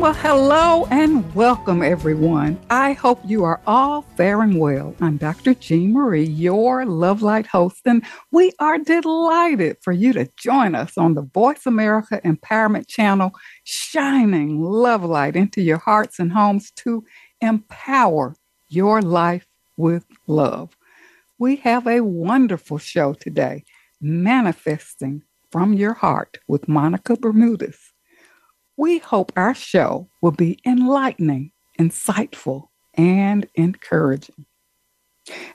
Well, hello and welcome, everyone. I hope you are all faring well. I'm Dr. Jean Marie, your Love Light host, and we are delighted for you to join us on the Voice America Empowerment Channel, shining love light into your hearts and homes to empower your life with love. We have a wonderful show today, Manifesting from Your Heart with Monica Bermudez. We hope our show will be enlightening, insightful, and encouraging.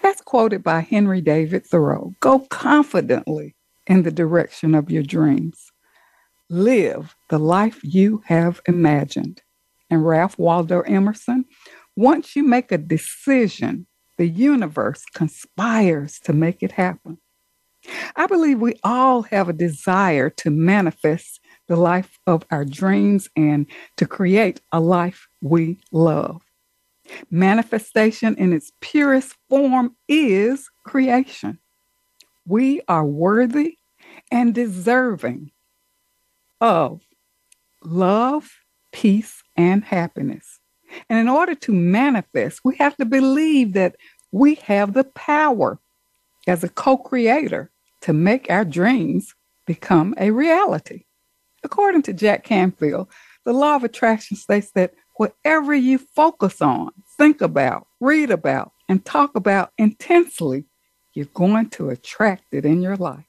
As quoted by Henry David Thoreau go confidently in the direction of your dreams. Live the life you have imagined. And Ralph Waldo Emerson, once you make a decision, the universe conspires to make it happen. I believe we all have a desire to manifest the life of our dreams and to create a life we love. Manifestation in its purest form is creation. We are worthy and deserving of love, peace, and happiness. And in order to manifest, we have to believe that we have the power as a co creator to make our dreams become a reality. According to Jack Canfield, the law of attraction states that whatever you focus on, think about, read about, and talk about intensely, you're going to attract it in your life.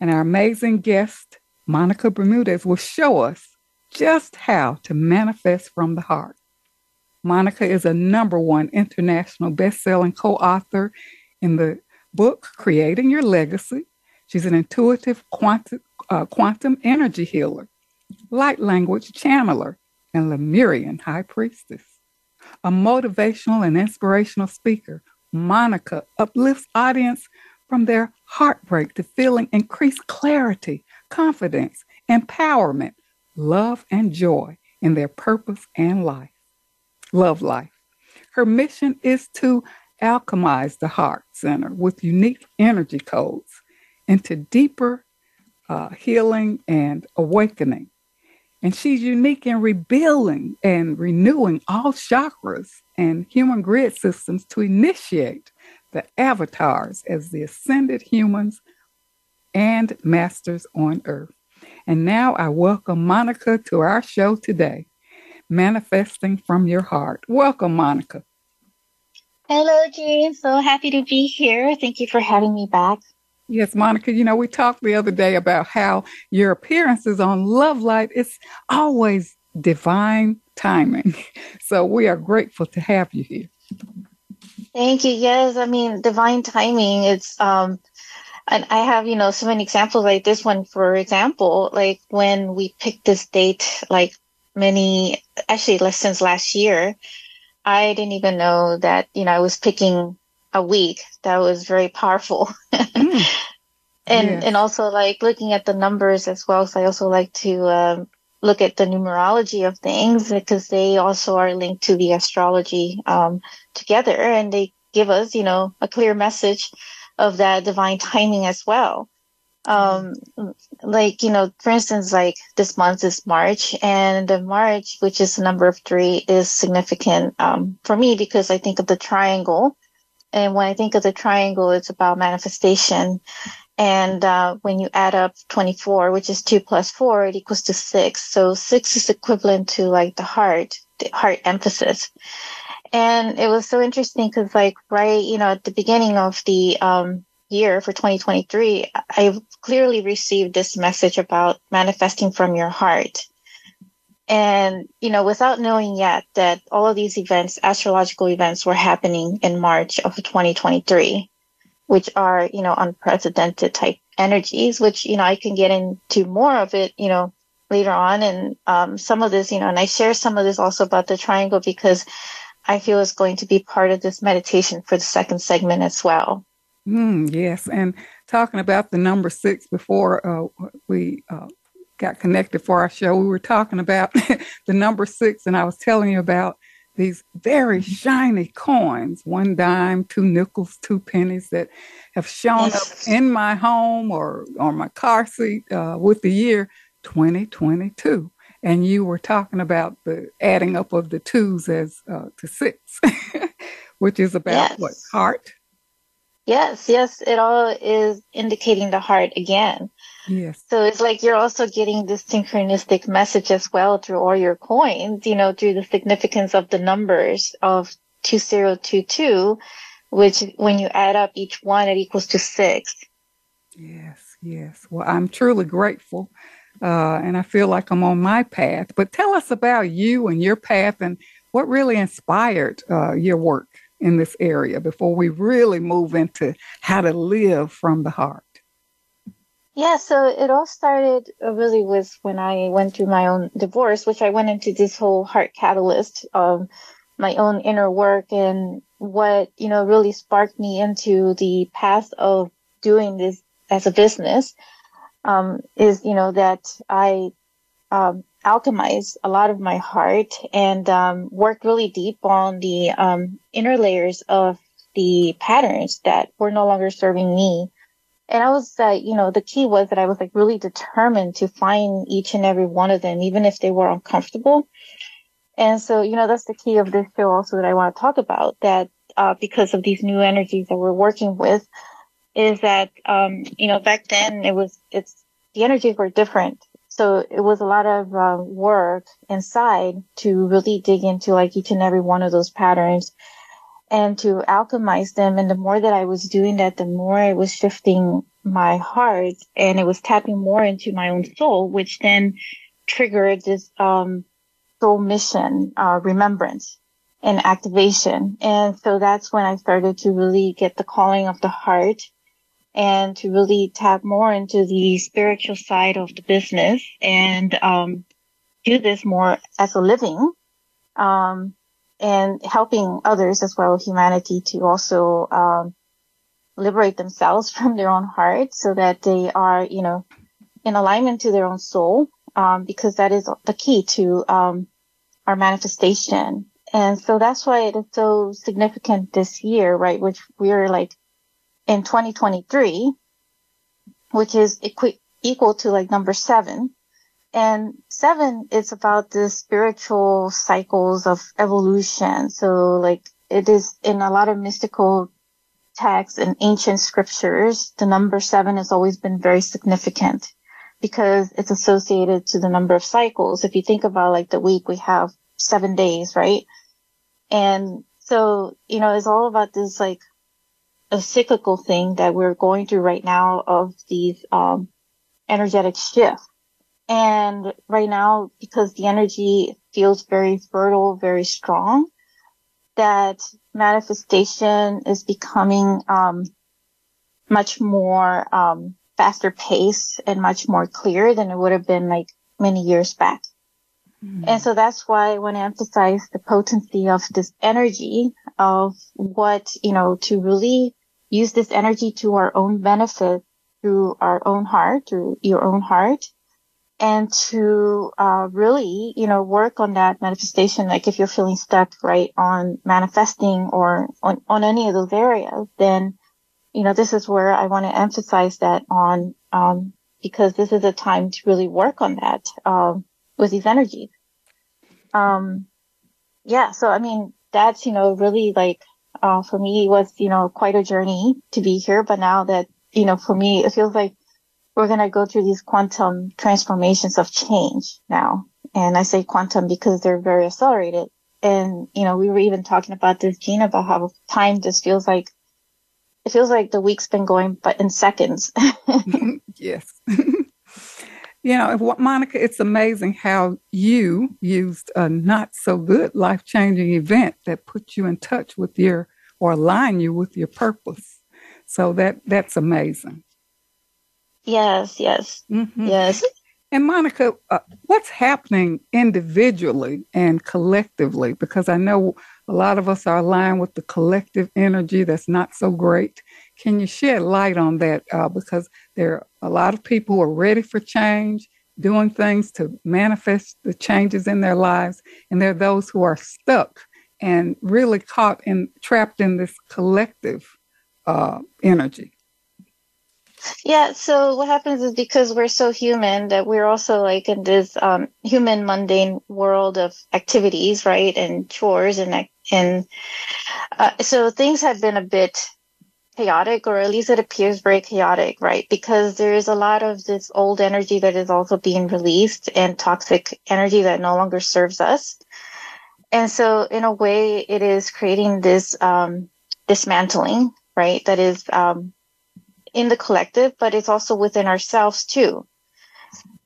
And our amazing guest, Monica Bermudez, will show us just how to manifest from the heart. Monica is a number one international best-selling co-author in the book Creating Your Legacy. She's an intuitive quantum, uh, quantum energy healer, light language channeler, and Lemurian high priestess. A motivational and inspirational speaker, Monica uplifts audience from their heartbreak to feeling increased clarity, confidence, empowerment, love, and joy in their purpose and life. Love life. Her mission is to alchemize the heart center with unique energy codes into deeper uh, healing and awakening. And she's unique in rebuilding and renewing all chakras and human grid systems to initiate the avatars as the ascended humans and masters on earth. And now I welcome Monica to our show today, Manifesting from Your Heart. Welcome, Monica. Hello, Jean. So happy to be here. Thank you for having me back. Yes, Monica, you know, we talked the other day about how your appearances on Love Light is always divine timing. So we are grateful to have you here. Thank you. Yes, I mean, divine timing, it's um and I have, you know, so many examples like this one, for example, like when we picked this date, like many, actually, less since last year, I didn't even know that, you know, I was picking a week. That was very powerful. mm. And yes. and also like looking at the numbers as well. So I also like to um, look at the numerology of things because they also are linked to the astrology um, together, and they give us, you know, a clear message of that divine timing as well. Um, like, you know, for instance, like this month is March and the March, which is the number of three is significant, um, for me because I think of the triangle and when I think of the triangle, it's about manifestation. And uh, when you add up 24, which is 2 plus 4, it equals to 6. So 6 is equivalent to like the heart, the heart emphasis. And it was so interesting because like right, you know, at the beginning of the um, year for 2023, I clearly received this message about manifesting from your heart. And, you know, without knowing yet that all of these events, astrological events were happening in March of 2023, which are, you know, unprecedented type energies, which, you know, I can get into more of it, you know, later on. And, um, some of this, you know, and I share some of this also about the triangle because I feel it's going to be part of this meditation for the second segment as well. Mm, yes. And talking about the number six before uh, we uh, got connected for our show, we were talking about the number six, and I was telling you about these very shiny coins one dime, two nickels, two pennies that have shown up in my home or on my car seat uh, with the year 2022. And you were talking about the adding up of the twos as uh, to six, which is about yes. what heart Yes, yes, it all is indicating the heart again. Yes. So it's like you're also getting this synchronistic message as well through all your coins, you know, through the significance of the numbers of 2022, which when you add up each one, it equals to six. Yes, yes. Well, I'm truly grateful. Uh, and I feel like I'm on my path. But tell us about you and your path and what really inspired uh, your work in this area before we really move into how to live from the heart? Yeah, so it all started uh, really with when I went through my own divorce, which I went into this whole heart catalyst of my own inner work and what, you know, really sparked me into the path of doing this as a business, um, is, you know, that I, um, alchemize a lot of my heart and um, work really deep on the um, inner layers of the patterns that were no longer serving me. And I was, uh, you know, the key was that I was like really determined to find each and every one of them, even if they were uncomfortable. And so, you know, that's the key of this show also that I want to talk about that, uh, because of these new energies that we're working with is that, um, you know, back then it was, it's, the energies were different so it was a lot of uh, work inside to really dig into like each and every one of those patterns and to alchemize them. And the more that I was doing that, the more I was shifting my heart and it was tapping more into my own soul, which then triggered this, um, soul mission, uh, remembrance and activation. And so that's when I started to really get the calling of the heart and to really tap more into the spiritual side of the business and um, do this more as a living um, and helping others as well, humanity, to also um, liberate themselves from their own heart so that they are, you know, in alignment to their own soul, um, because that is the key to um, our manifestation. And so that's why it is so significant this year, right? Which we're like in 2023, which is equi- equal to like number seven. And seven is about the spiritual cycles of evolution. So like it is in a lot of mystical texts and ancient scriptures, the number seven has always been very significant because it's associated to the number of cycles. If you think about like the week, we have seven days, right? And so, you know, it's all about this like a cyclical thing that we're going through right now of these um, energetic shifts. And right now, because the energy feels very fertile, very strong, that manifestation is becoming um, much more um, faster paced and much more clear than it would have been like many years back. Mm-hmm. And so that's why I want to emphasize the potency of this energy of what, you know, to really use this energy to our own benefit through our own heart, through your own heart, and to uh, really, you know, work on that manifestation. Like if you're feeling stuck, right, on manifesting or on, on any of those areas, then, you know, this is where I want to emphasize that on, um, because this is a time to really work on that, um, with these energies. Um, yeah. So, I mean, that's, you know, really like uh, for me was, you know, quite a journey to be here. But now that, you know, for me, it feels like we're going to go through these quantum transformations of change now. And I say quantum because they're very accelerated. And, you know, we were even talking about this, Jean, about how time just feels like, it feels like the week's been going, but in seconds. yes. you know, Monica, it's amazing how you used a not so good life changing event that put you in touch with your or align you with your purpose. So that that's amazing. Yes, yes, mm-hmm. yes. And Monica, uh, what's happening individually and collectively? Because I know a lot of us are aligned with the collective energy that's not so great. Can you shed light on that? Uh, because there are a lot of people who are ready for change, doing things to manifest the changes in their lives, and there are those who are stuck and really caught and trapped in this collective uh, energy. Yeah, so what happens is because we're so human that we're also like in this um, human mundane world of activities, right, and chores, and and uh, so things have been a bit chaotic, or at least it appears very chaotic, right? Because there is a lot of this old energy that is also being released and toxic energy that no longer serves us. And so, in a way, it is creating this um, dismantling, right? That is um, in the collective, but it's also within ourselves too.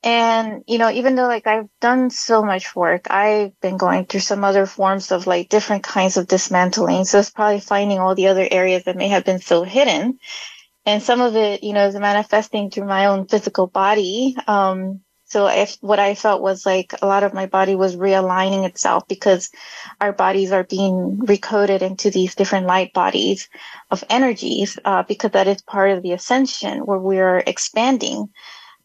And, you know, even though like I've done so much work, I've been going through some other forms of like different kinds of dismantling. So it's probably finding all the other areas that may have been so hidden. And some of it, you know, is manifesting through my own physical body. Um, so if what I felt was like a lot of my body was realigning itself because our bodies are being recoded into these different light bodies of energies, uh, because that is part of the ascension where we're expanding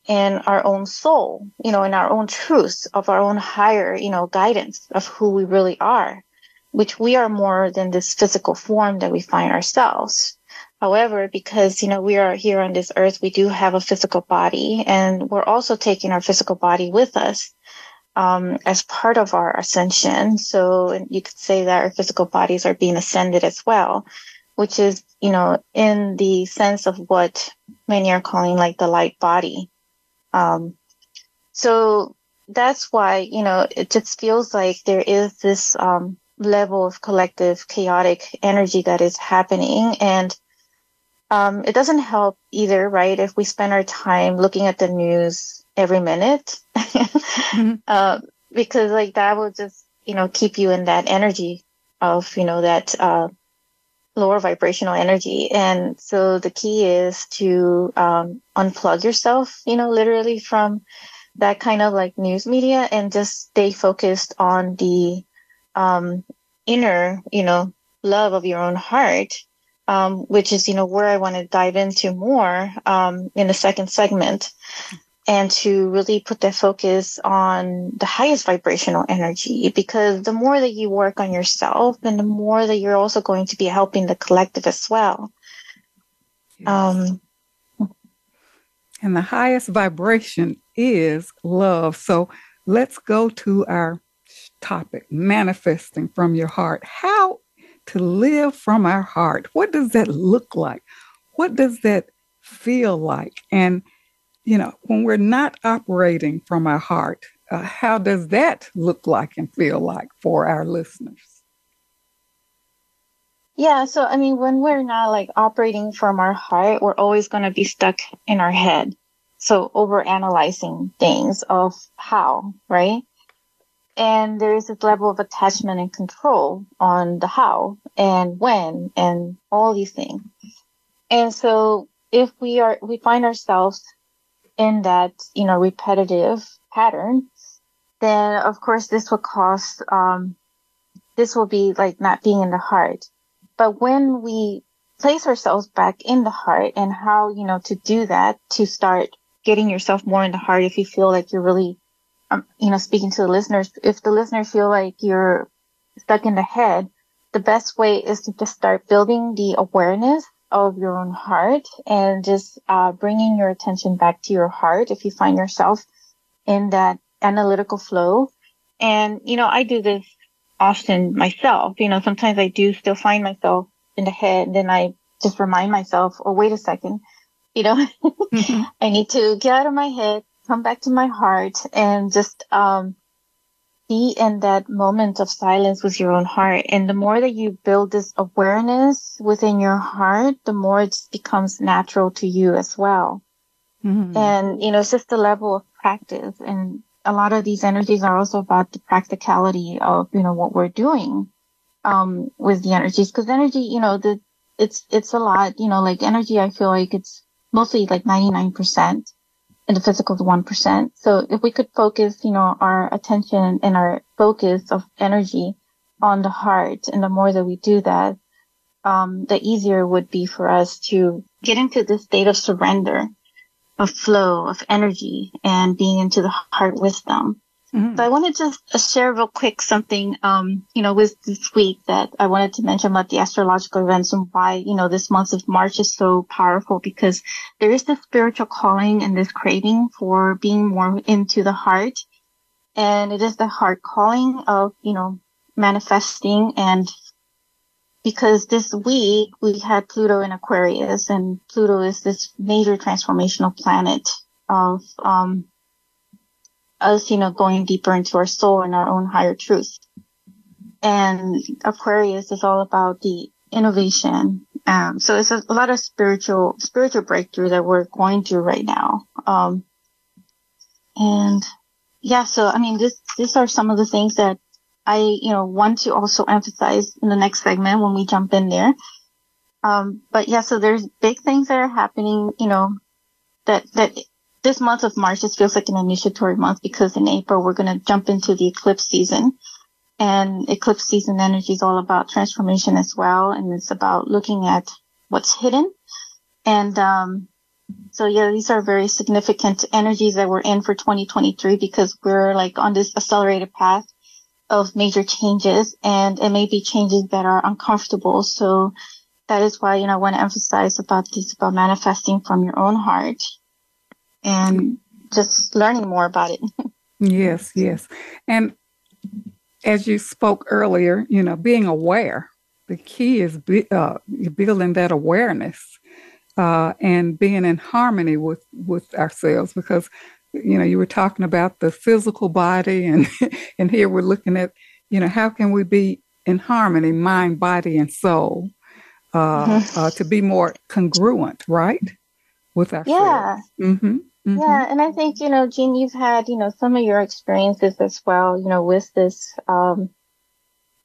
in our own soul, you know, in our own truth of our own higher, you know, guidance of who we really are, which we are more than this physical form that we find ourselves. However, because, you know, we are here on this earth, we do have a physical body and we're also taking our physical body with us. Um, as part of our ascension. So you could say that our physical bodies are being ascended as well, which is, you know, in the sense of what many are calling like the light body. Um, so that's why, you know, it just feels like there is this, um, level of collective chaotic energy that is happening. And um, it doesn't help either, right? If we spend our time looking at the news every minute, mm-hmm. uh, because like that will just, you know, keep you in that energy of, you know, that, uh, lower vibrational energy. And so the key is to, um, unplug yourself, you know, literally from that kind of like news media and just stay focused on the, um, inner, you know, love of your own heart um, which is, you know, where I want to dive into more um, in the second segment and to really put that focus on the highest vibrational energy because the more that you work on yourself and the more that you're also going to be helping the collective as well. Yes. Um, and the highest vibration is love. So let's go to our topic manifesting from your heart. How to live from our heart. What does that look like? What does that feel like? And, you know, when we're not operating from our heart, uh, how does that look like and feel like for our listeners? Yeah, so I mean, when we're not like operating from our heart, we're always going to be stuck in our head. So over analyzing things of how, right? and there is this level of attachment and control on the how and when and all these things. And so if we are, we find ourselves in that, you know, repetitive pattern, then of course this will cause, um, this will be like not being in the heart. But when we place ourselves back in the heart and how, you know, to do that, to start getting yourself more in the heart if you feel like you're really um, you know, speaking to the listeners, if the listeners feel like you're stuck in the head, the best way is to just start building the awareness of your own heart and just uh, bringing your attention back to your heart if you find yourself in that analytical flow. And, you know, I do this often myself. You know, sometimes I do still find myself in the head and then I just remind myself, oh, wait a second. You know, mm-hmm. I need to get out of my head, come back to my heart and just um, be in that moment of silence with your own heart. And the more that you build this awareness within your heart, the more it becomes natural to you as well. Mm-hmm. And, you know, it's just the level of practice. And a lot of these energies are also about the practicality of, you know, what we're doing, um, with the energies. Cause energy, you know, the, it's, it's a lot, you know, like energy, I feel like it's mostly like 99% and the physical is 1%. So if we could focus, you know, our attention and our focus of energy on the heart, and the more that we do that, um, the easier it would be for us to get into this state of surrender, of flow, of energy, and being into the heart wisdom. Mm-hmm. So I wanted to just share real quick something, um, you know, with this week that I wanted to mention about the astrological events and why, you know, this month of March is so powerful because there is this spiritual calling and this craving for being more into the heart. And it is the heart calling of, you know, manifesting and because this week we had Pluto in Aquarius and Pluto is this major transformational planet of, um, us, you know, going deeper into our soul and our own higher truth. And Aquarius is all about the innovation. Um, so it's a, a, lot of spiritual, spiritual breakthrough that we're going through right now. Um, and yeah, so I mean, this, these are some of the things that I, you know, want to also emphasize in the next segment when we jump in there. Um, but yeah, so there's big things that are happening, you know, that, that this month of March just feels like an initiatory month because in April we're going to jump into the eclipse season. And eclipse season energy is all about transformation as well. And it's about looking at what's hidden. And, um, so yeah, these are very significant energies that we're in for 2023 because we're like on this accelerated path of major changes and it may be changes that are uncomfortable. So that is why, you know, I want to emphasize about this, about manifesting from your own heart and just learning more about it. yes, yes. And as you spoke earlier, you know, being aware, the key is be, uh, building that awareness uh, and being in harmony with, with ourselves because, you know, you were talking about the physical body and, and here we're looking at, you know, how can we be in harmony, mind, body, and soul, uh, mm-hmm. uh, to be more congruent, right? With ourselves. Yeah. Mm-hmm. Mm-hmm. Yeah, and I think you know, Jean, you've had you know some of your experiences as well. You know, with this, um,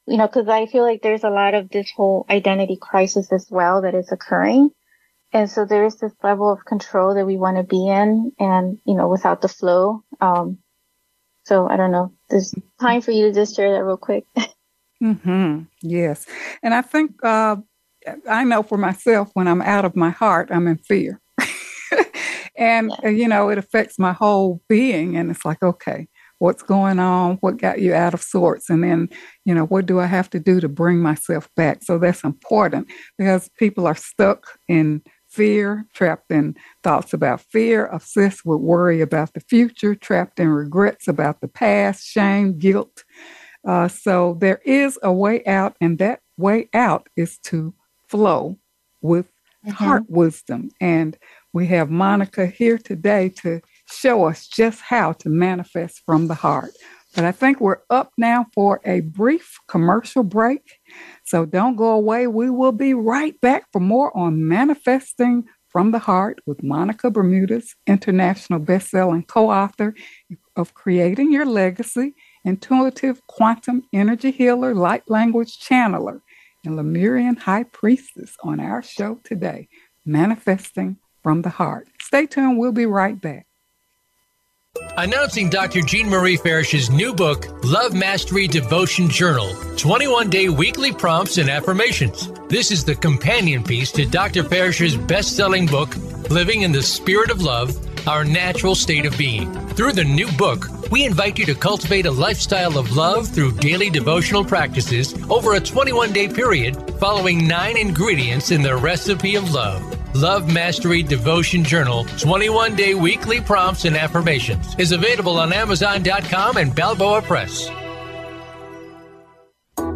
you know, because I feel like there's a lot of this whole identity crisis as well that is occurring, and so there is this level of control that we want to be in, and you know, without the flow. Um, so I don't know. There's time for you to just share that real quick. hmm Yes, and I think uh, I know for myself when I'm out of my heart, I'm in fear. And, yeah. you know, it affects my whole being. And it's like, okay, what's going on? What got you out of sorts? And then, you know, what do I have to do to bring myself back? So that's important because people are stuck in fear, trapped in thoughts about fear, obsessed with worry about the future, trapped in regrets about the past, shame, guilt. Uh, so there is a way out, and that way out is to flow with mm-hmm. heart wisdom and we have Monica here today to show us just how to manifest from the heart. But I think we're up now for a brief commercial break. So don't go away. We will be right back for more on manifesting from the heart with Monica Bermudez, international best-selling co-author of Creating Your Legacy, intuitive quantum energy healer, light language channeler, and Lemurian high priestess on our show today, Manifesting from the heart. Stay tuned. We'll be right back. Announcing Dr. Jean Marie Farish's new book, Love Mastery Devotion Journal 21 day weekly prompts and affirmations. This is the companion piece to Dr. Farish's best selling book, Living in the Spirit of Love Our Natural State of Being. Through the new book, we invite you to cultivate a lifestyle of love through daily devotional practices over a 21 day period, following nine ingredients in the recipe of love. Love Mastery Devotion Journal 21 day weekly prompts and affirmations is available on Amazon.com and Balboa Press.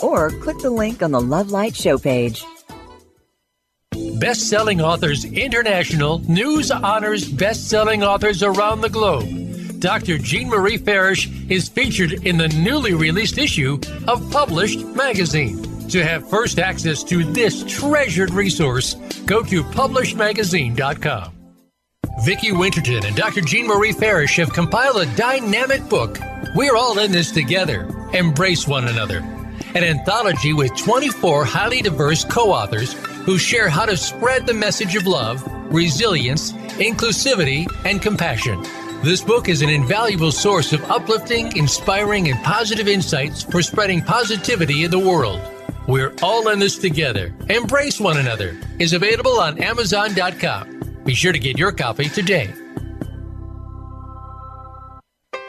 or click the link on the Love Light show page. best-selling authors international news honors best-selling authors around the globe. Dr. Jean Marie Farish is featured in the newly released issue of Published Magazine. To have first access to this treasured resource, go to publishedmagazine.com. Vicki Winterton and Dr. Jean Marie Farish have compiled a dynamic book. We're all in this together. Embrace one another. An anthology with 24 highly diverse co authors who share how to spread the message of love, resilience, inclusivity, and compassion. This book is an invaluable source of uplifting, inspiring, and positive insights for spreading positivity in the world. We're all in this together. Embrace one another is available on Amazon.com. Be sure to get your copy today.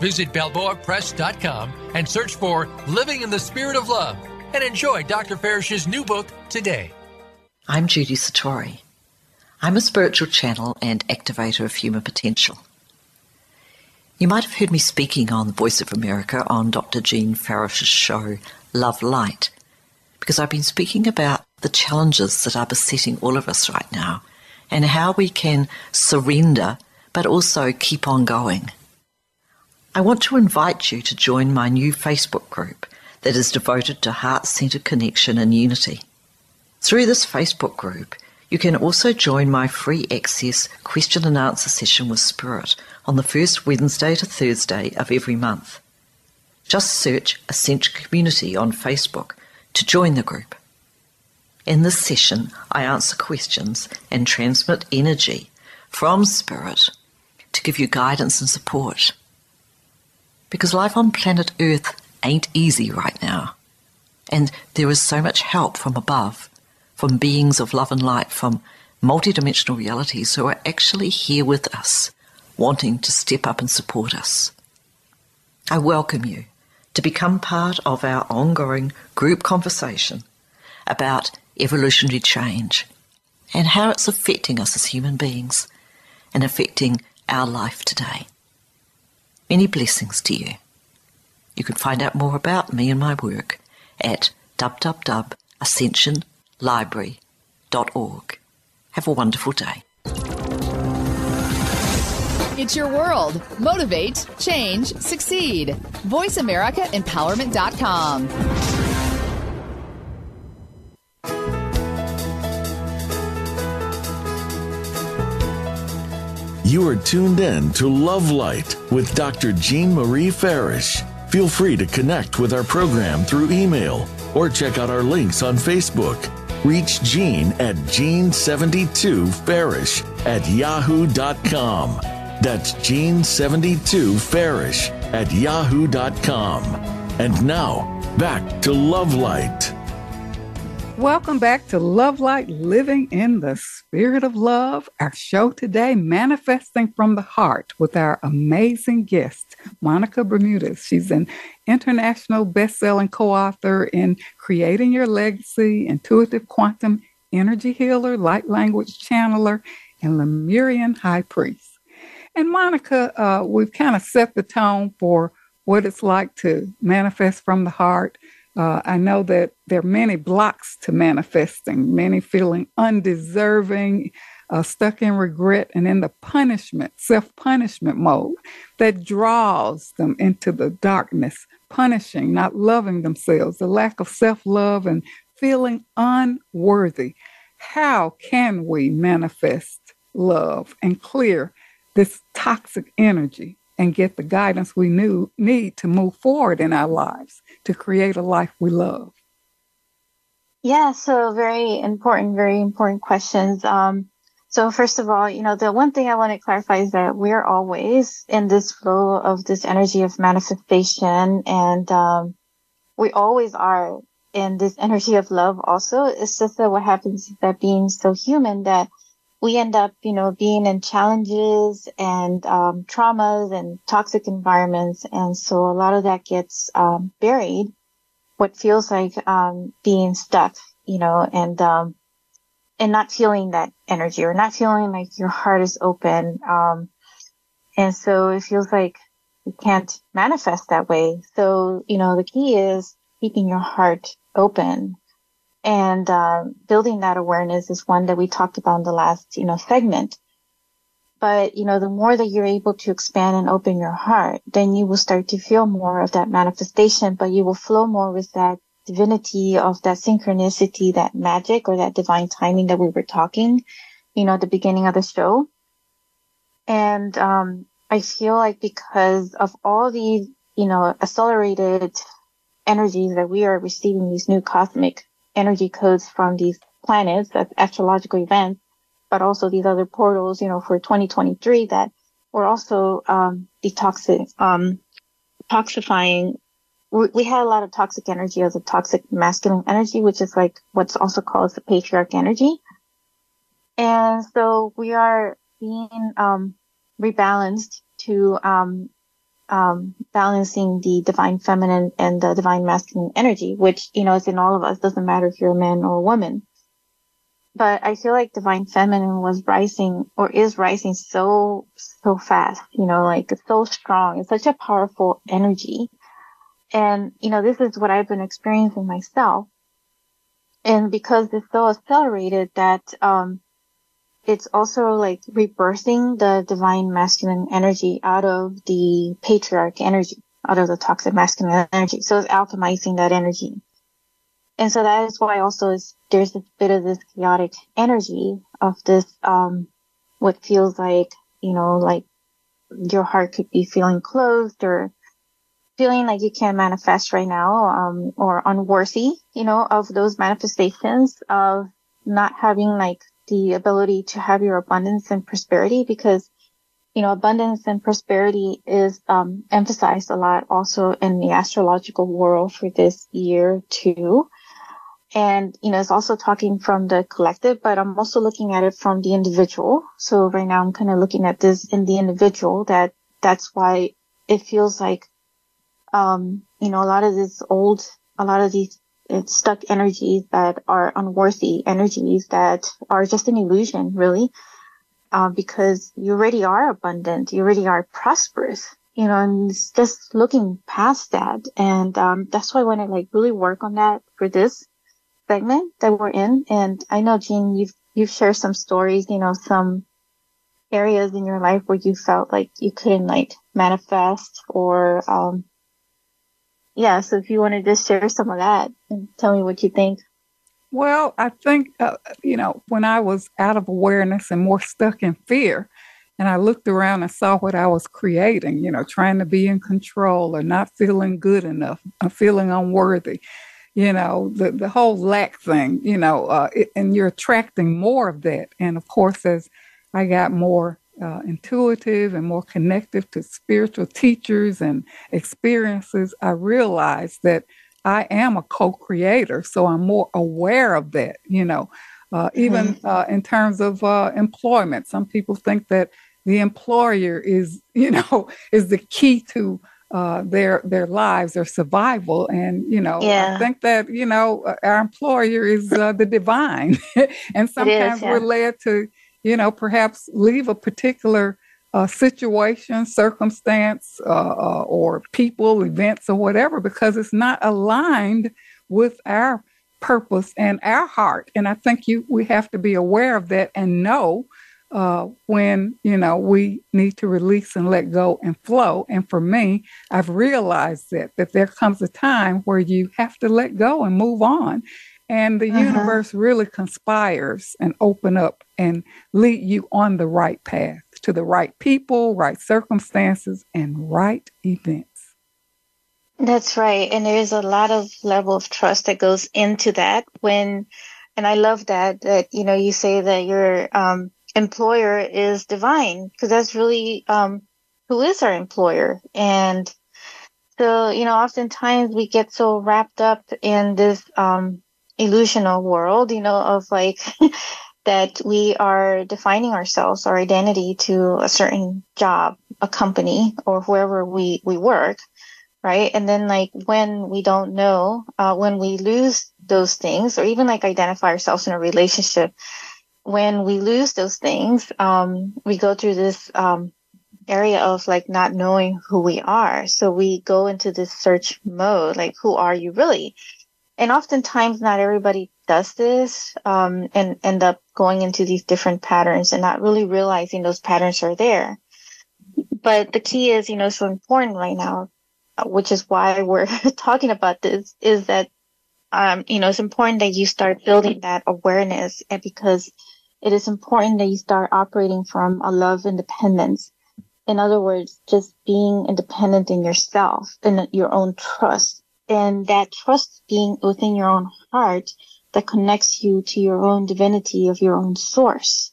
Visit BalboaPress.com and search for Living in the Spirit of Love and enjoy Dr. Farish's new book today. I'm Judy Satori. I'm a spiritual channel and activator of human potential. You might have heard me speaking on the Voice of America on Dr. Jean Farish's show, Love Light, because I've been speaking about the challenges that are besetting all of us right now and how we can surrender but also keep on going. I want to invite you to join my new Facebook group that is devoted to heart centered connection and unity. Through this Facebook group, you can also join my free access question and answer session with Spirit on the first Wednesday to Thursday of every month. Just search Ascension Community on Facebook to join the group. In this session, I answer questions and transmit energy from Spirit to give you guidance and support because life on planet Earth ain't easy right now. And there is so much help from above, from beings of love and light, from multidimensional realities who are actually here with us, wanting to step up and support us. I welcome you to become part of our ongoing group conversation about evolutionary change and how it's affecting us as human beings and affecting our life today. Many blessings to you. You can find out more about me and my work at www.ascensionlibrary.org. Have a wonderful day. It's your world. Motivate, change, succeed. VoiceAmericaEmpowerment.com. You are tuned in to Love Light with Dr. Jean Marie Farish. Feel free to connect with our program through email or check out our links on Facebook. Reach Jean at Jean72Farish at yahoo.com. That's Jean72Farish at yahoo.com. And now, back to Love Light. Welcome back to Love Light Living in the Spirit of Love. Our show today, Manifesting from the Heart, with our amazing guest, Monica Bermudez. She's an international best-selling co-author in Creating Your Legacy, Intuitive Quantum Energy Healer, Light Language Channeler, and Lemurian High Priest. And Monica, uh, we've kind of set the tone for what it's like to manifest from the heart uh, I know that there are many blocks to manifesting, many feeling undeserving, uh, stuck in regret and in the punishment, self punishment mode that draws them into the darkness, punishing, not loving themselves, the lack of self love and feeling unworthy. How can we manifest love and clear this toxic energy and get the guidance we knew, need to move forward in our lives to create a life we love? Yeah, so very important, very important questions. Um, so first of all, you know, the one thing I want to clarify is that we're always in this flow of this energy of manifestation and, um, we always are in this energy of love also. It's just that what happens is that being so human that we end up, you know, being in challenges and um, traumas and toxic environments. And so a lot of that gets um, buried, what feels like um, being stuck, you know, and, um, and not feeling that energy or not feeling like your heart is open. Um, and so it feels like you can't manifest that way. So, you know, the key is keeping your heart open and uh, building that awareness is one that we talked about in the last, you know, segment. But, you know, the more that you're able to expand and open your heart, then you will start to feel more of that manifestation, but you will flow more with that divinity of that synchronicity, that magic or that divine timing that we were talking, you know, at the beginning of the show. And, um, I feel like because of all these, you know, accelerated energies that we are receiving, these new cosmic energy codes from these planets, that's astrological events, but also these other portals, you know, for 2023 that were also um, um, toxifying. We, we had a lot of toxic energy as a toxic masculine energy, which is like what's also called the patriarch energy. And so we are being um, rebalanced to um, um, balancing the divine feminine and the divine masculine energy, which, you know, is in all of us. Doesn't matter if you're a man or a woman. But I feel like divine feminine was rising or is rising so, so fast, you know, like it's so strong. It's such a powerful energy. And, you know, this is what I've been experiencing myself. And because it's so accelerated that, um, it's also like rebirthing the divine masculine energy out of the patriarch energy, out of the toxic masculine energy. So it's alchemizing that energy. And so that is why also is, there's a bit of this chaotic energy of this, um, what feels like, you know, like your heart could be feeling closed or feeling like you can't manifest right now, um, or unworthy, you know, of those manifestations of not having like the ability to have your abundance and prosperity because you know abundance and prosperity is um, emphasized a lot also in the astrological world for this year too. And you know it's also talking from the collective but i'm also looking at it from the individual. So right now i'm kind of looking at this in the individual that that's why it feels like um you know a lot of this old a lot of these it's stuck energies that are unworthy energies that are just an illusion, really, uh, because you already are abundant, you already are prosperous, you know, and it's just looking past that. And um, that's why I want to like really work on that for this segment that we're in. And I know, Jean, you've you've shared some stories, you know, some areas in your life where you felt like you couldn't like manifest or um, yeah, so if you want to just share some of that and tell me what you think. Well, I think, uh, you know, when I was out of awareness and more stuck in fear, and I looked around and saw what I was creating, you know, trying to be in control or not feeling good enough, or feeling unworthy, you know, the, the whole lack thing, you know, uh, it, and you're attracting more of that. And of course, as I got more uh, intuitive and more connected to spiritual teachers and experiences, I realized that I am a co creator. So I'm more aware of that, you know, uh, even mm-hmm. uh, in terms of uh, employment. Some people think that the employer is, you know, is the key to uh, their their lives or survival and you know yeah. i think that you know our employer is uh, the divine and sometimes is, yeah. we're led to you know, perhaps leave a particular uh, situation, circumstance, uh, uh, or people, events, or whatever, because it's not aligned with our purpose and our heart. And I think you we have to be aware of that and know uh, when you know we need to release and let go and flow. And for me, I've realized that that there comes a time where you have to let go and move on and the uh-huh. universe really conspires and open up and lead you on the right path to the right people, right circumstances, and right events. That's right. And there's a lot of level of trust that goes into that when, and I love that, that, you know, you say that your, um, employer is divine because that's really, um, who is our employer. And so, you know, oftentimes we get so wrapped up in this, um, illusional world, you know, of like that we are defining ourselves, our identity to a certain job, a company, or wherever we, we work, right? And then like when we don't know, uh, when we lose those things, or even like identify ourselves in a relationship, when we lose those things, um, we go through this, um, area of like not knowing who we are. So we go into this search mode, like, who are you really? And oftentimes not everybody does this, um, and end up going into these different patterns and not really realizing those patterns are there. But the key is, you know, so important right now, uh, which is why we're talking about this is that, um, you know, it's important that you start building that awareness and because it is important that you start operating from a love independence in other words, just being independent in yourself and your own trust. And that trust being within your own heart that connects you to your own divinity of your own source.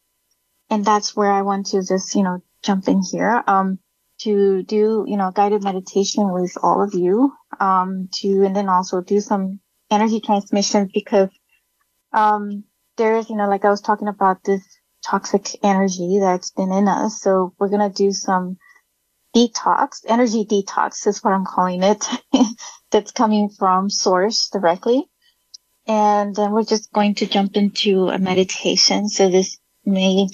And that's where I want to just, you know, jump in here, um, to do, you know, guided meditation with all of you, um, to, and then also do some energy transmissions because, um, there's, you know, like I was talking about this toxic energy that's been in us. So we're going to do some detox, energy detox is what I'm calling it. that's coming from source directly. And then we're just going to jump into a meditation. So this may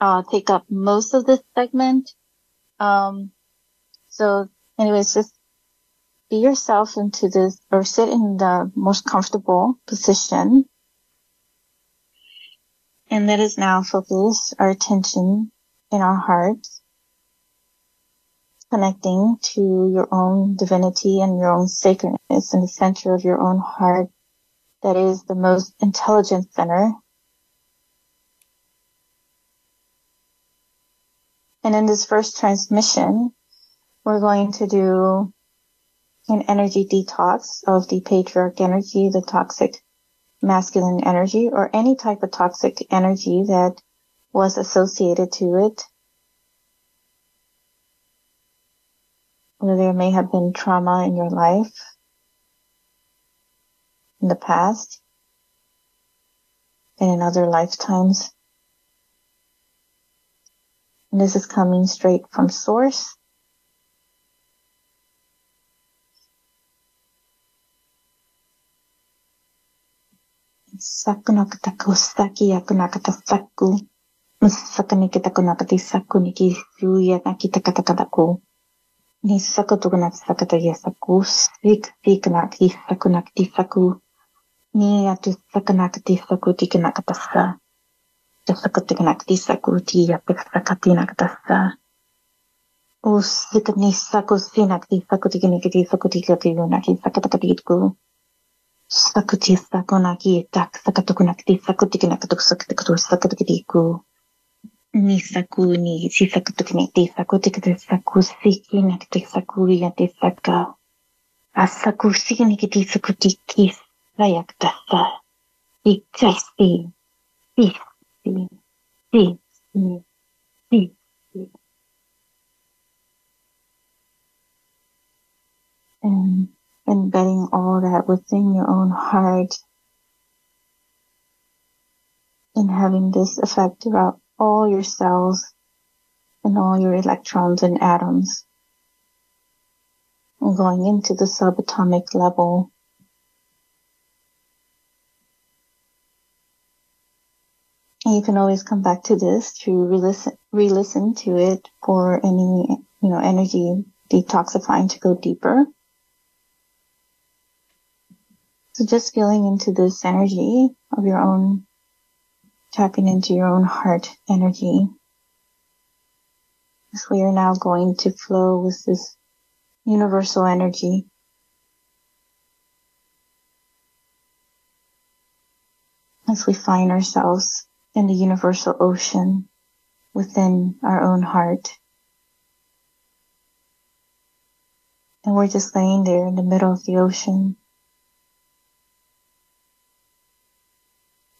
uh, take up most of this segment. Um, so anyways, just be yourself into this or sit in the most comfortable position and let us now focus our attention in our hearts, connecting to your own divinity and your own sacredness in the center of your own heart that is the most intelligent center. And in this first transmission, we're going to do an energy detox of the patriarch energy, the toxic masculine energy or any type of toxic energy that was associated to it. or there may have been trauma in your life in the past and in other lifetimes. And this is coming straight from source. Saki saku. Saku saku niki. Nisaku tugnat yes vik viknak tisakunak tisaku. Ni atusakanak tisaku tikanak tasa. Tasaku tikanak tisaku ti yapikakatinak tasa. Us vik nisaku sinak tisaku tikanik tisaku tikatikunak tisakatakatiku. Saku tisakunak tak sakatukunak tisaku tikanak tuksak tikatusakatakatiku. And um, embedding all that within your own heart and having this effect throughout all your cells and all your electrons and atoms and going into the subatomic level. And you can always come back to this to re-listen, re-listen to it for any, you know, energy detoxifying to go deeper. So just feeling into this energy of your own, tapping into your own heart energy. As we are now going to flow with this universal energy. As we find ourselves in the universal ocean within our own heart. And we're just laying there in the middle of the ocean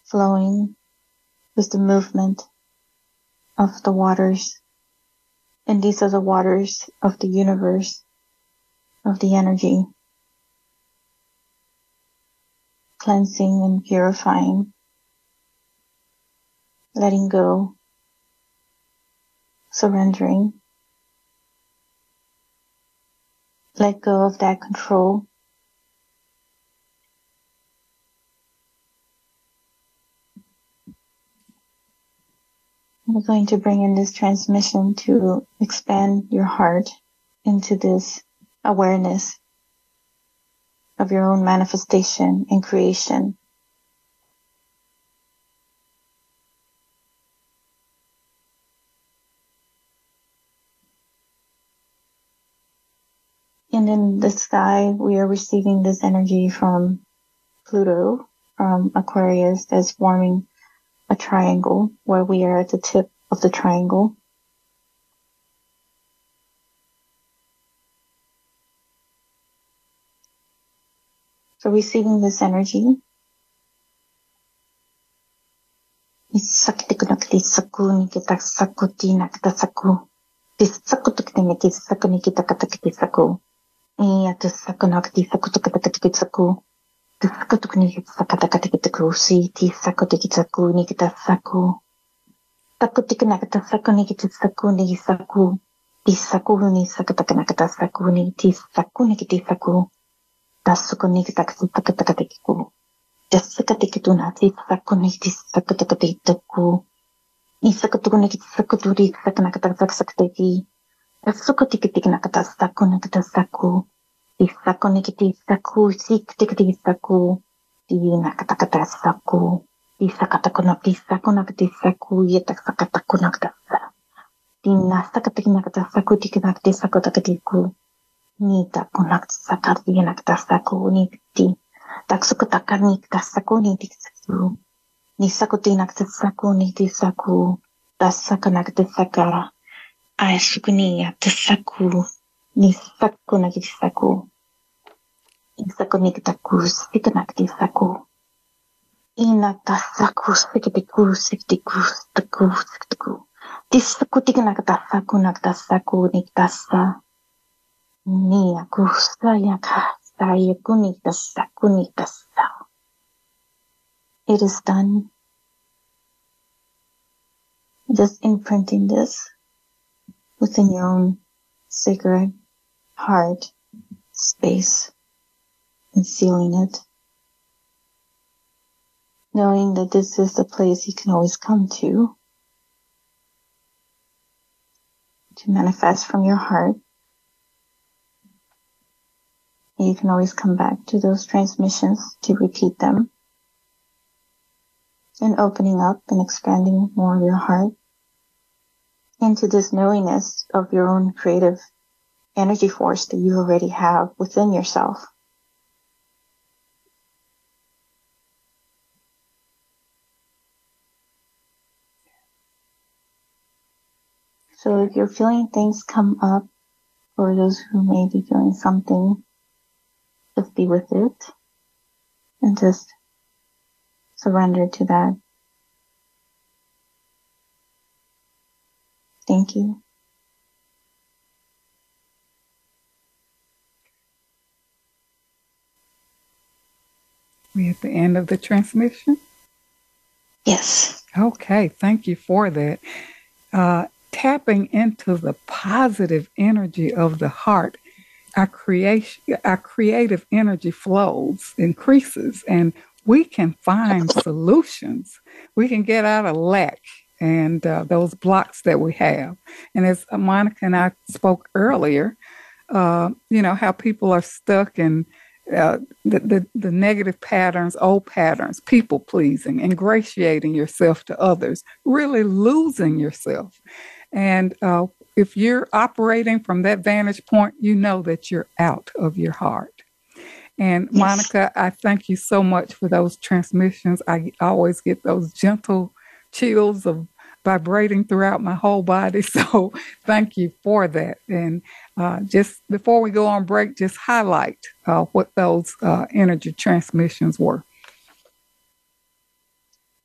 flowing with the movement of the waters. And these are the waters of the universe, of the energy, cleansing and purifying letting go, surrendering. Let go of that control. We're going to bring in this transmission to expand your heart into this awareness of your own manifestation and creation. And in the sky, we are receiving this energy from Pluto, from Aquarius, that's forming a triangle where we are at the tip of the triangle. So receiving this energy, Tizakotokni Sakatakatikitakusi, Tisakotikitaku, Nikitasaku. Takutikanakatasaku, Nikitasaku, Nigisaku. Tisaku, Nisakatakanakatasaku, Nigitisaku, Nigitisaku. Tasuko, Nigitakatakatakatiku. Jasakatikituna, Tisaku, Nigitisakatakatitaku. Nisakotoku, Nigitisakoturi, Sakanakatasakatiki. Tasuko, Tikitikanakatasaku, Nikitasaku. Kisahku niki kisahku, siktik kisahku, nak kata-kata kisahku, kisah kataku nak kisahku nak kisahku, ia tak kataku nak kisah. Dinasa ketika nak kisahku, tiga nak kisahku tak kisahku, ni tak pun nak kisah tak dia nak kisahku, ni ti tak suka takkan ni kisahku ni kisahku, ni saku ti nak kisahku ni kisahku, tak suka nak kisahku, ai suku ni ya kisahku. Nisaku nagisaku. Isaku nigitaku sikanaktisaku. Inatasaku sikitiku sikitiku sikitiku sikitiku. Tisaku tikanaktasaku naktasaku niktasa. Niaku sayaka sayaku niktasaku niktasa. It is done. Just imprinting this within your own sacred heart space and sealing it. Knowing that this is the place you can always come to to manifest from your heart. And you can always come back to those transmissions to repeat them and opening up and expanding more of your heart into this knowingness of your own creative energy force that you already have within yourself. So if you're feeling things come up, for those who may be feeling something, just be with it and just surrender to that. Thank you. We at the end of the transmission? Yes. Okay, thank you for that. Uh, tapping into the positive energy of the heart, our creation, our creative energy flows, increases, and we can find solutions. We can get out of lack and uh, those blocks that we have. And as Monica and I spoke earlier, uh, you know, how people are stuck in uh, the, the, the negative patterns, old patterns, people pleasing, ingratiating yourself to others, really losing yourself. And uh, if you're operating from that vantage point, you know that you're out of your heart. And yes. Monica, I thank you so much for those transmissions. I always get those gentle chills of vibrating throughout my whole body. So thank you for that. And uh, just before we go on break, just highlight uh, what those uh, energy transmissions were.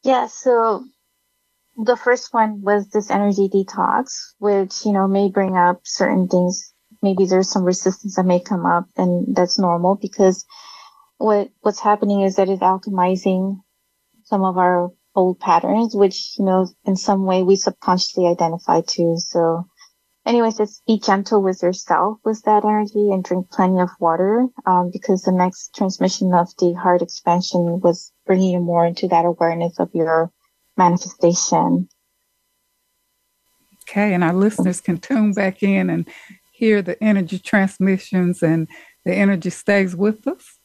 Yeah, so the first one was this energy detox, which, you know, may bring up certain things. Maybe there's some resistance that may come up and that's normal because what, what's happening is that it's alchemizing some of our old patterns, which, you know, in some way we subconsciously identify to. So anyways, just be gentle with yourself with that energy and drink plenty of water. Um, because the next transmission of the heart expansion was bringing you more into that awareness of your manifestation. Okay. And our listeners can tune back in and hear the energy transmissions and the energy stays with us.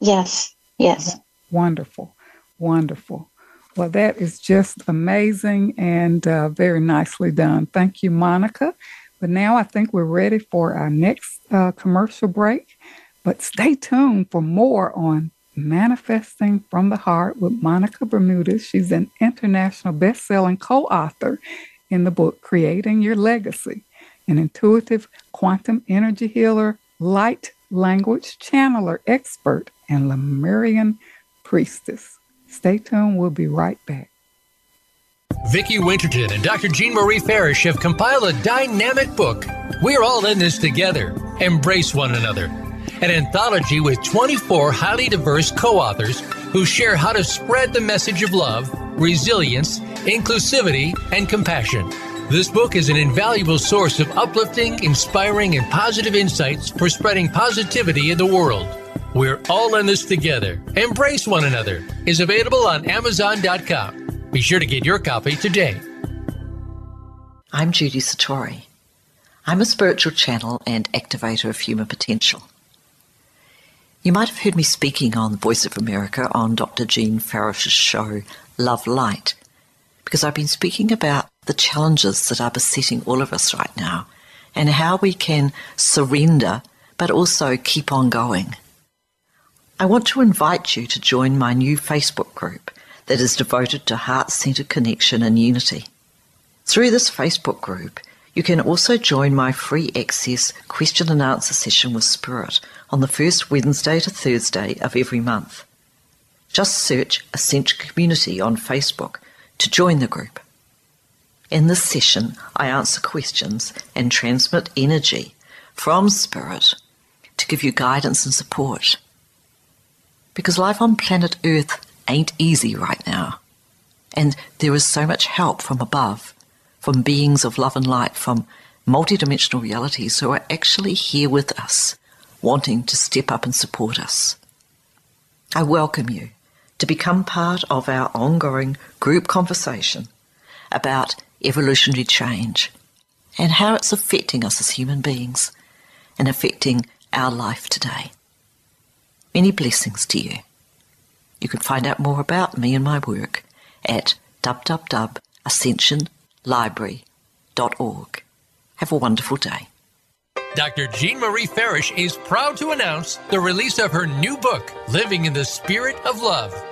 Yes. Yes. Wonderful. Wonderful. Well, that is just amazing and uh, very nicely done. Thank you, Monica. But now I think we're ready for our next uh, commercial break. But stay tuned for more on Manifesting from the Heart with Monica Bermudez. She's an international best-selling co-author in the book Creating Your Legacy, an intuitive quantum energy healer, light language channeler expert, and Lemurian priestess. Stay tuned. We'll be right back. Vicki Winterton and Dr. Jean Marie Farish have compiled a dynamic book. We're all in this together. Embrace one another. An anthology with 24 highly diverse co authors who share how to spread the message of love, resilience, inclusivity, and compassion. This book is an invaluable source of uplifting, inspiring, and positive insights for spreading positivity in the world. We're all in this together. Embrace one another is available on Amazon.com. Be sure to get your copy today. I'm Judy Satori. I'm a spiritual channel and activator of human potential. You might have heard me speaking on the Voice of America on Dr. Jean Farish's show, Love Light, because I've been speaking about the challenges that are besetting all of us right now and how we can surrender but also keep on going. I want to invite you to join my new Facebook group that is devoted to heart centered connection and unity. Through this Facebook group, you can also join my free access question and answer session with Spirit on the first Wednesday to Thursday of every month. Just search Ascension Community on Facebook to join the group. In this session, I answer questions and transmit energy from Spirit to give you guidance and support because life on planet Earth ain't easy right now. And there is so much help from above, from beings of love and light, from multidimensional realities who are actually here with us, wanting to step up and support us. I welcome you to become part of our ongoing group conversation about evolutionary change and how it's affecting us as human beings and affecting our life today. Many blessings to you. You can find out more about me and my work at www.ascensionlibrary.org. Have a wonderful day. Dr. Jean Marie Farish is proud to announce the release of her new book, Living in the Spirit of Love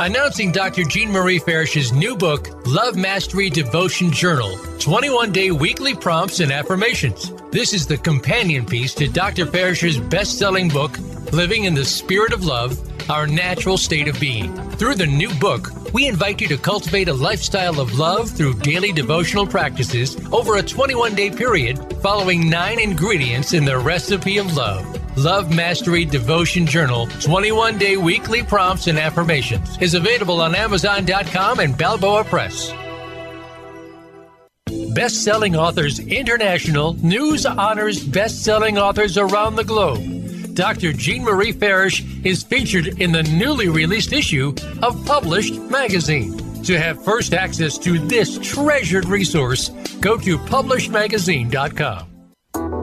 Announcing Dr. Jean Marie Farish's new book, Love Mastery Devotion Journal 21 day weekly prompts and affirmations. This is the companion piece to Dr. Farish's best selling book, Living in the Spirit of Love Our Natural State of Being. Through the new book, we invite you to cultivate a lifestyle of love through daily devotional practices over a 21 day period, following nine ingredients in the recipe of love. Love Mastery Devotion Journal 21 day weekly prompts and affirmations is available on Amazon.com and Balboa Press. Best Selling Authors International news honors best selling authors around the globe. Dr. Jean Marie Farish is featured in the newly released issue of Published Magazine. To have first access to this treasured resource, go to publishedmagazine.com.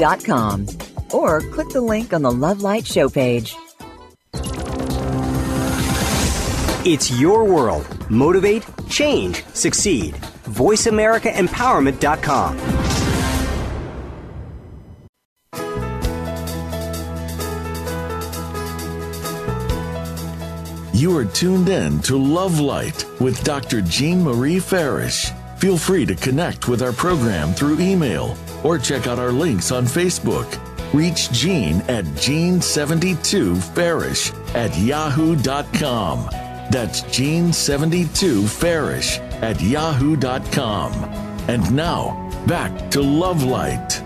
consciousloving.com. Or click the link on the Love Light show page. It's your world. Motivate, change, succeed. VoiceAmericaEmpowerment.com. You are tuned in to Love Light with Dr. Jean Marie Farish. Feel free to connect with our program through email or check out our links on Facebook. Reach Jean at Jean72Farish at yahoo.com. That's Jean72Farish at yahoo.com. And now, back to Love Light.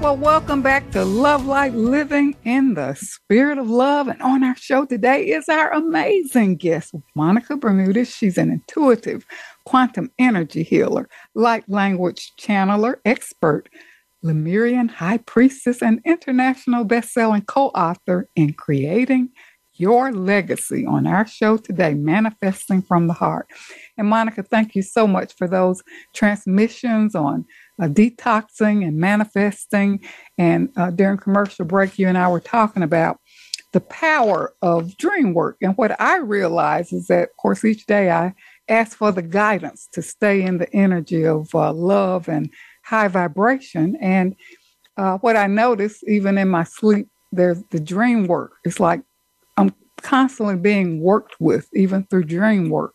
Well, welcome back to Love Light Living in the Spirit of Love. And on our show today is our amazing guest, Monica Bermudez. She's an intuitive quantum energy healer, light language channeler, expert, Lemurian high priestess, and international best-selling co-author in creating your legacy on our show today, Manifesting from the Heart. And Monica, thank you so much for those transmissions on uh, detoxing and manifesting. And uh, during commercial break, you and I were talking about the power of dream work. And what I realize is that, of course, each day I ask for the guidance to stay in the energy of uh, love and high vibration. And uh, what I notice, even in my sleep, there's the dream work. It's like I'm constantly being worked with, even through dream work.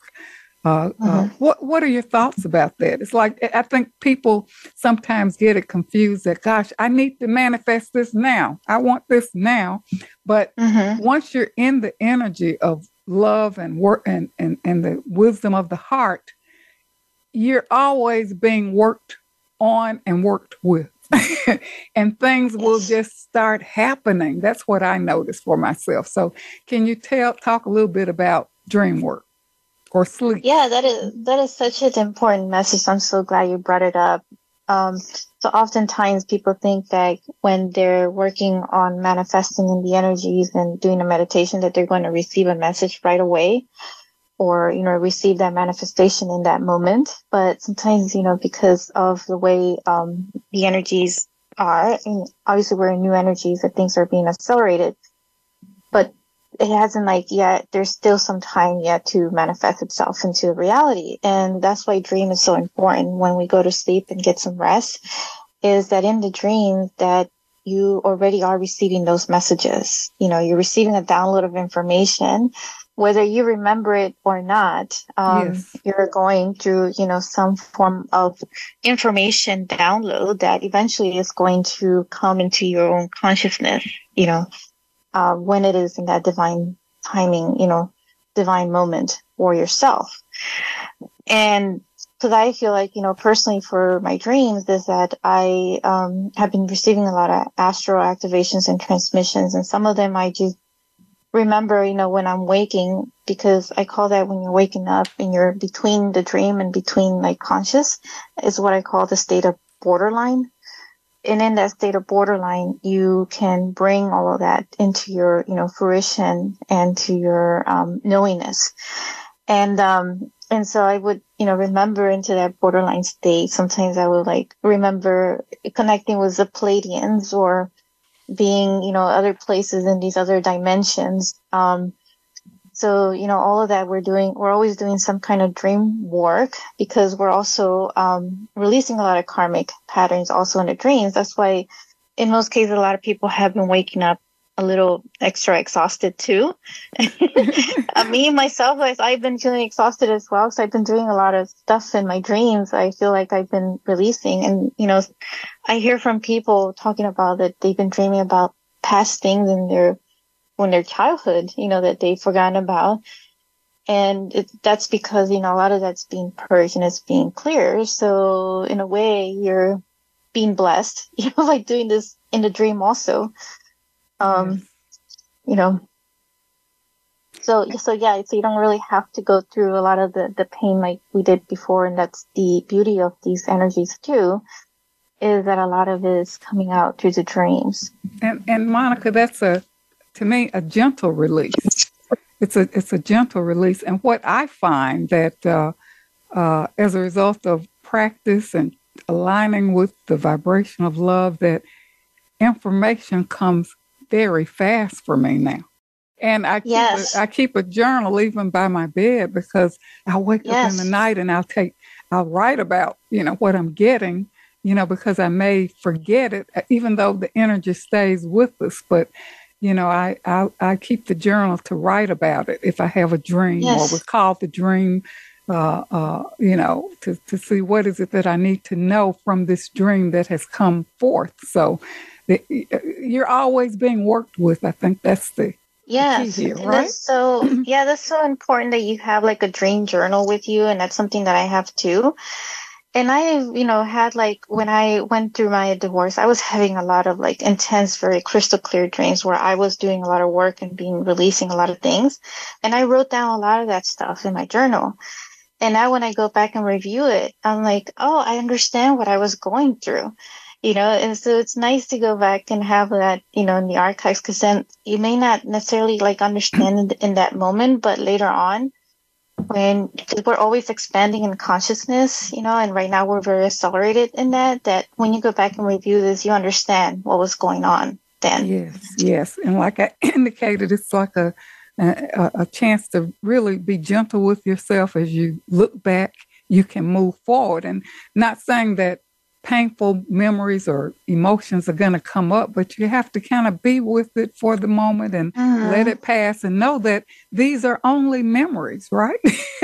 Uh, uh, mm-hmm. what What are your thoughts about that? It's like I think people sometimes get it confused that, gosh, I need to manifest this now. I want this now. But mm-hmm. once you're in the energy of love and work and, and and the wisdom of the heart, you're always being worked on and worked with. and things will just start happening. That's what I noticed for myself. So, can you tell talk a little bit about dream work? or sleep. Yeah, that is that is such an important message. I'm so glad you brought it up. Um, so oftentimes people think that when they're working on manifesting in the energies and doing a meditation that they're going to receive a message right away or, you know, receive that manifestation in that moment. But sometimes, you know, because of the way, um, the energies are, and obviously we're in new energies that things are being accelerated, it hasn't like yet there's still some time yet to manifest itself into reality. And that's why dream is so important when we go to sleep and get some rest is that in the dream that you already are receiving those messages. You know you're receiving a download of information whether you remember it or not um, yes. you're going through you know some form of information download that eventually is going to come into your own consciousness you know uh, when it is in that divine timing, you know, divine moment for yourself. And because I feel like, you know, personally for my dreams is that I um, have been receiving a lot of astral activations and transmissions, and some of them I just remember, you know, when I'm waking, because I call that when you're waking up and you're between the dream and between like conscious, is what I call the state of borderline and in that state of borderline, you can bring all of that into your, you know, fruition and to your um, knowingness. And um, and so I would, you know, remember into that borderline state. Sometimes I would like remember connecting with the Pleiadians or being, you know, other places in these other dimensions. Um, so, you know, all of that we're doing, we're always doing some kind of dream work because we're also um, releasing a lot of karmic patterns also in the dreams. That's why, in most cases, a lot of people have been waking up a little extra exhausted too. uh, me myself, I've been feeling exhausted as well. So I've been doing a lot of stuff in my dreams. I feel like I've been releasing, and you know, I hear from people talking about that they've been dreaming about past things in their when their childhood, you know, that they've forgotten about. And it, that's because, you know, a lot of that's being purged and it's being clear. So in a way, you're being blessed, you know, like doing this in the dream also. Um, you know, so, so yeah, so you don't really have to go through a lot of the, the pain like we did before. And that's the beauty of these energies too, is that a lot of it is coming out through the dreams. And, and Monica, that's a, to me a gentle release. It's a it's a gentle release. And what I find that uh, uh, as a result of practice and aligning with the vibration of love, that information comes very fast for me now. And I keep, yes. a, I keep a journal even by my bed because I'll wake yes. up in the night and I'll take, I'll write about, you know, what I'm getting, you know, because I may forget it, even though the energy stays with us. But you know, I, I, I keep the journal to write about it if I have a dream yes. or recall the dream, uh, uh, you know, to, to see what is it that I need to know from this dream that has come forth. So the, you're always being worked with. I think that's the Yes, here, right? That's so yeah, that's so important that you have like a dream journal with you, and that's something that I have too and I, you know, had like when I went through my divorce, I was having a lot of like intense, very crystal clear dreams where I was doing a lot of work and being releasing a lot of things. And I wrote down a lot of that stuff in my journal. And now when I go back and review it, I'm like, oh, I understand what I was going through, you know, and so it's nice to go back and have that, you know, in the archives because then you may not necessarily like understand in that moment, but later on, when we're always expanding in consciousness, you know, and right now we're very accelerated in that, that when you go back and review this, you understand what was going on then. Yes, yes. And like I indicated, it's like a, a, a chance to really be gentle with yourself as you look back, you can move forward. And not saying that painful memories or emotions are going to come up, but you have to kind of be with it for the moment and mm-hmm. let it pass and know that these are only memories, right?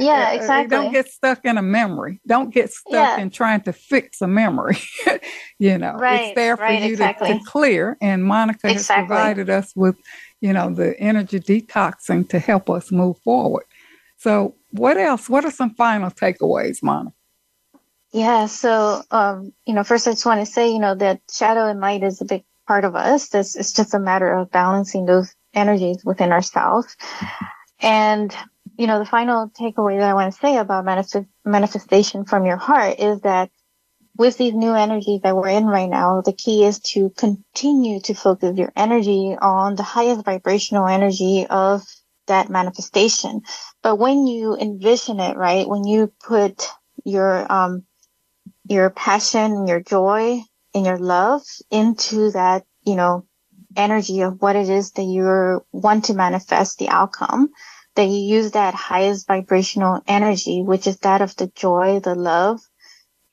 Yeah, exactly. Don't get stuck in a memory. Don't get stuck yeah. in trying to fix a memory. you know, right, it's there for right, you exactly. to, to, clear. And Monica exactly. has provided us with, you know, the energy detoxing to help us move forward. So, what else? What are some final takeaways, Monica? Yeah. So, um, you know, first I just want to say, you know, that shadow and light is a big part of us. This it's just a matter of balancing those energies within ourselves. And, you know, the final takeaway that I want to say about manifest- manifestation from your heart is that with these new energies that we're in right now, the key is to continue to focus your energy on the highest vibrational energy of that manifestation. But when you envision it, right, when you put your um, your passion and your joy and your love into that, you know, energy of what it is that you want to manifest the outcome, that you use that highest vibrational energy, which is that of the joy, the love,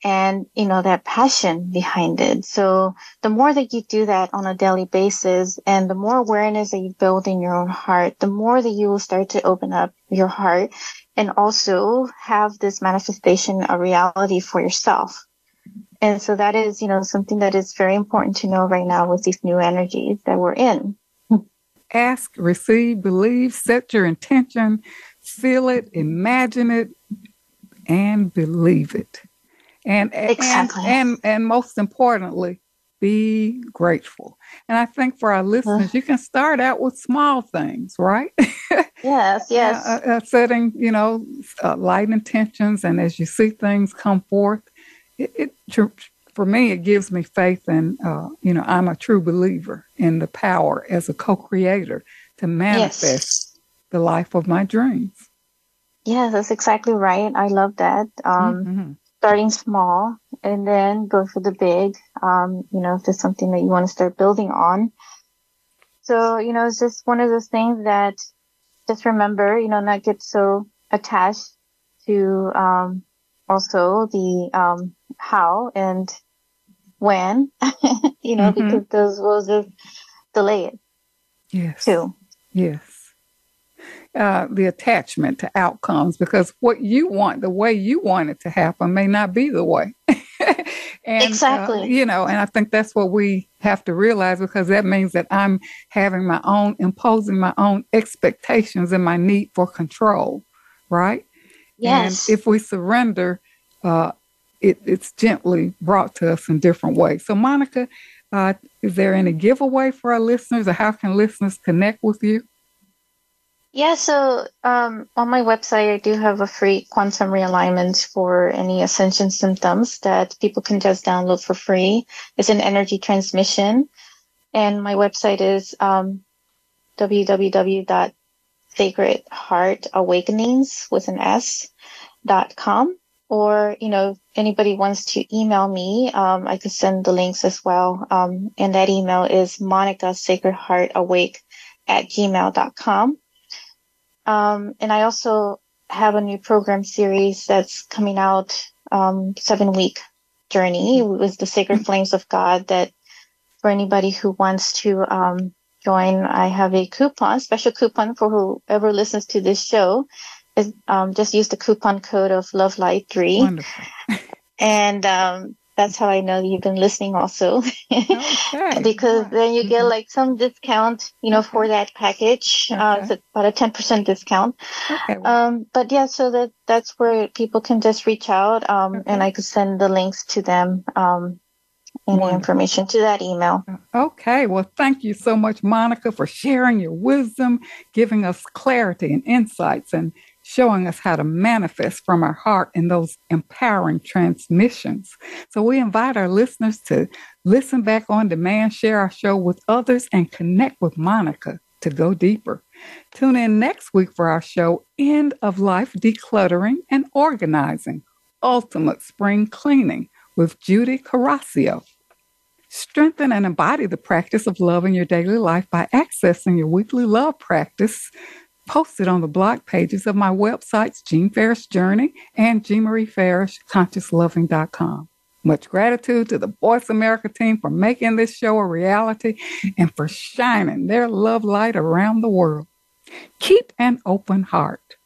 and, you know, that passion behind it. So the more that you do that on a daily basis and the more awareness that you build in your own heart, the more that you will start to open up your heart and also have this manifestation a reality for yourself. And so that is, you know, something that is very important to know right now with these new energies that we're in. Ask, receive, believe, set your intention, feel it, imagine it, and believe it. And, exactly. and, and, and most importantly, be grateful. And I think for our listeners, you can start out with small things, right? Yes, yes. uh, uh, setting, you know, uh, light intentions, and as you see things come forth, it, it for me it gives me faith and uh, you know i'm a true believer in the power as a co-creator to manifest yes. the life of my dreams yeah that's exactly right i love that um, mm-hmm. starting small and then go for the big um, you know if there's something that you want to start building on so you know it's just one of those things that just remember you know not get so attached to um, also the um, how and when, you know, mm-hmm. because those will just delay it. Yes. Too. Yes. Uh, the attachment to outcomes because what you want, the way you want it to happen, may not be the way. and, exactly. Uh, you know, and I think that's what we have to realize because that means that I'm having my own, imposing my own expectations and my need for control, right? Yes. And if we surrender, uh, it, it's gently brought to us in different ways. So, Monica, uh, is there any giveaway for our listeners, or how can listeners connect with you? Yeah, so um, on my website, I do have a free quantum realignment for any ascension symptoms that people can just download for free. It's an energy transmission. And my website is um, Sacred Heart Awakenings with an S dot com. Or, you know, anybody wants to email me, um, I could send the links as well. Um, and that email is Monica Sacred Heart Awake at gmail.com. Um, and I also have a new program series that's coming out, um, seven week journey with the Sacred Flames of God that for anybody who wants to, um, join, I have a coupon, special coupon for whoever listens to this show. Is, um, just use the coupon code of Love Light 3. and, um, that's how I know you've been listening also. Okay. because then you get mm-hmm. like some discount, you know, for that package. Okay. Uh, it's about a 10% discount. Okay. Um, but yeah, so that, that's where people can just reach out, um, okay. and I could send the links to them, um, any Wonderful. information to that email. Okay. Well, thank you so much, Monica, for sharing your wisdom, giving us clarity and insights and showing us how to manifest from our heart in those empowering transmissions. So we invite our listeners to listen back on demand, share our show with others, and connect with Monica to go deeper. Tune in next week for our show, End of Life Decluttering and Organizing Ultimate Spring Cleaning with Judy Carrascio. Strengthen and embody the practice of love in your daily life by accessing your weekly love practice posted on the blog pages of my websites, Jean Farish Journey and Jean Marie Farish, ConsciousLoving.com. Much gratitude to the Voice America team for making this show a reality and for shining their love light around the world. Keep an open heart,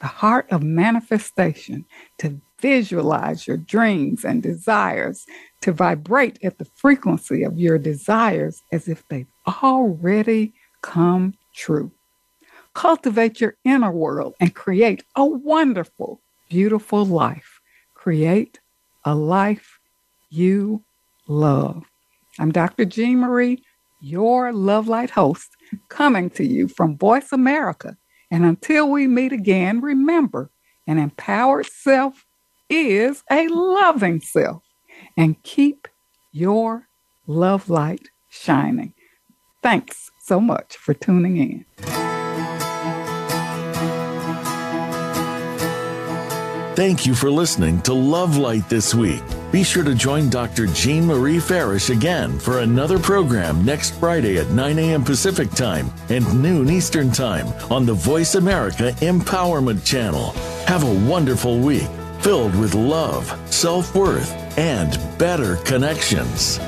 the heart of manifestation, to visualize your dreams and desires, to vibrate at the frequency of your desires as if they've already come true. Cultivate your inner world and create a wonderful, beautiful life. Create a life you love. I'm Dr. Jean Marie, your Love Light host, coming to you from Voice America. And until we meet again, remember an empowered self is a loving self. And keep your love light shining. Thanks so much for tuning in. Thank you for listening to Love Light this week. Be sure to join Dr. Jean Marie Farish again for another program next Friday at 9 a.m. Pacific Time and noon Eastern Time on the Voice America Empowerment Channel. Have a wonderful week filled with love, self worth, and better connections.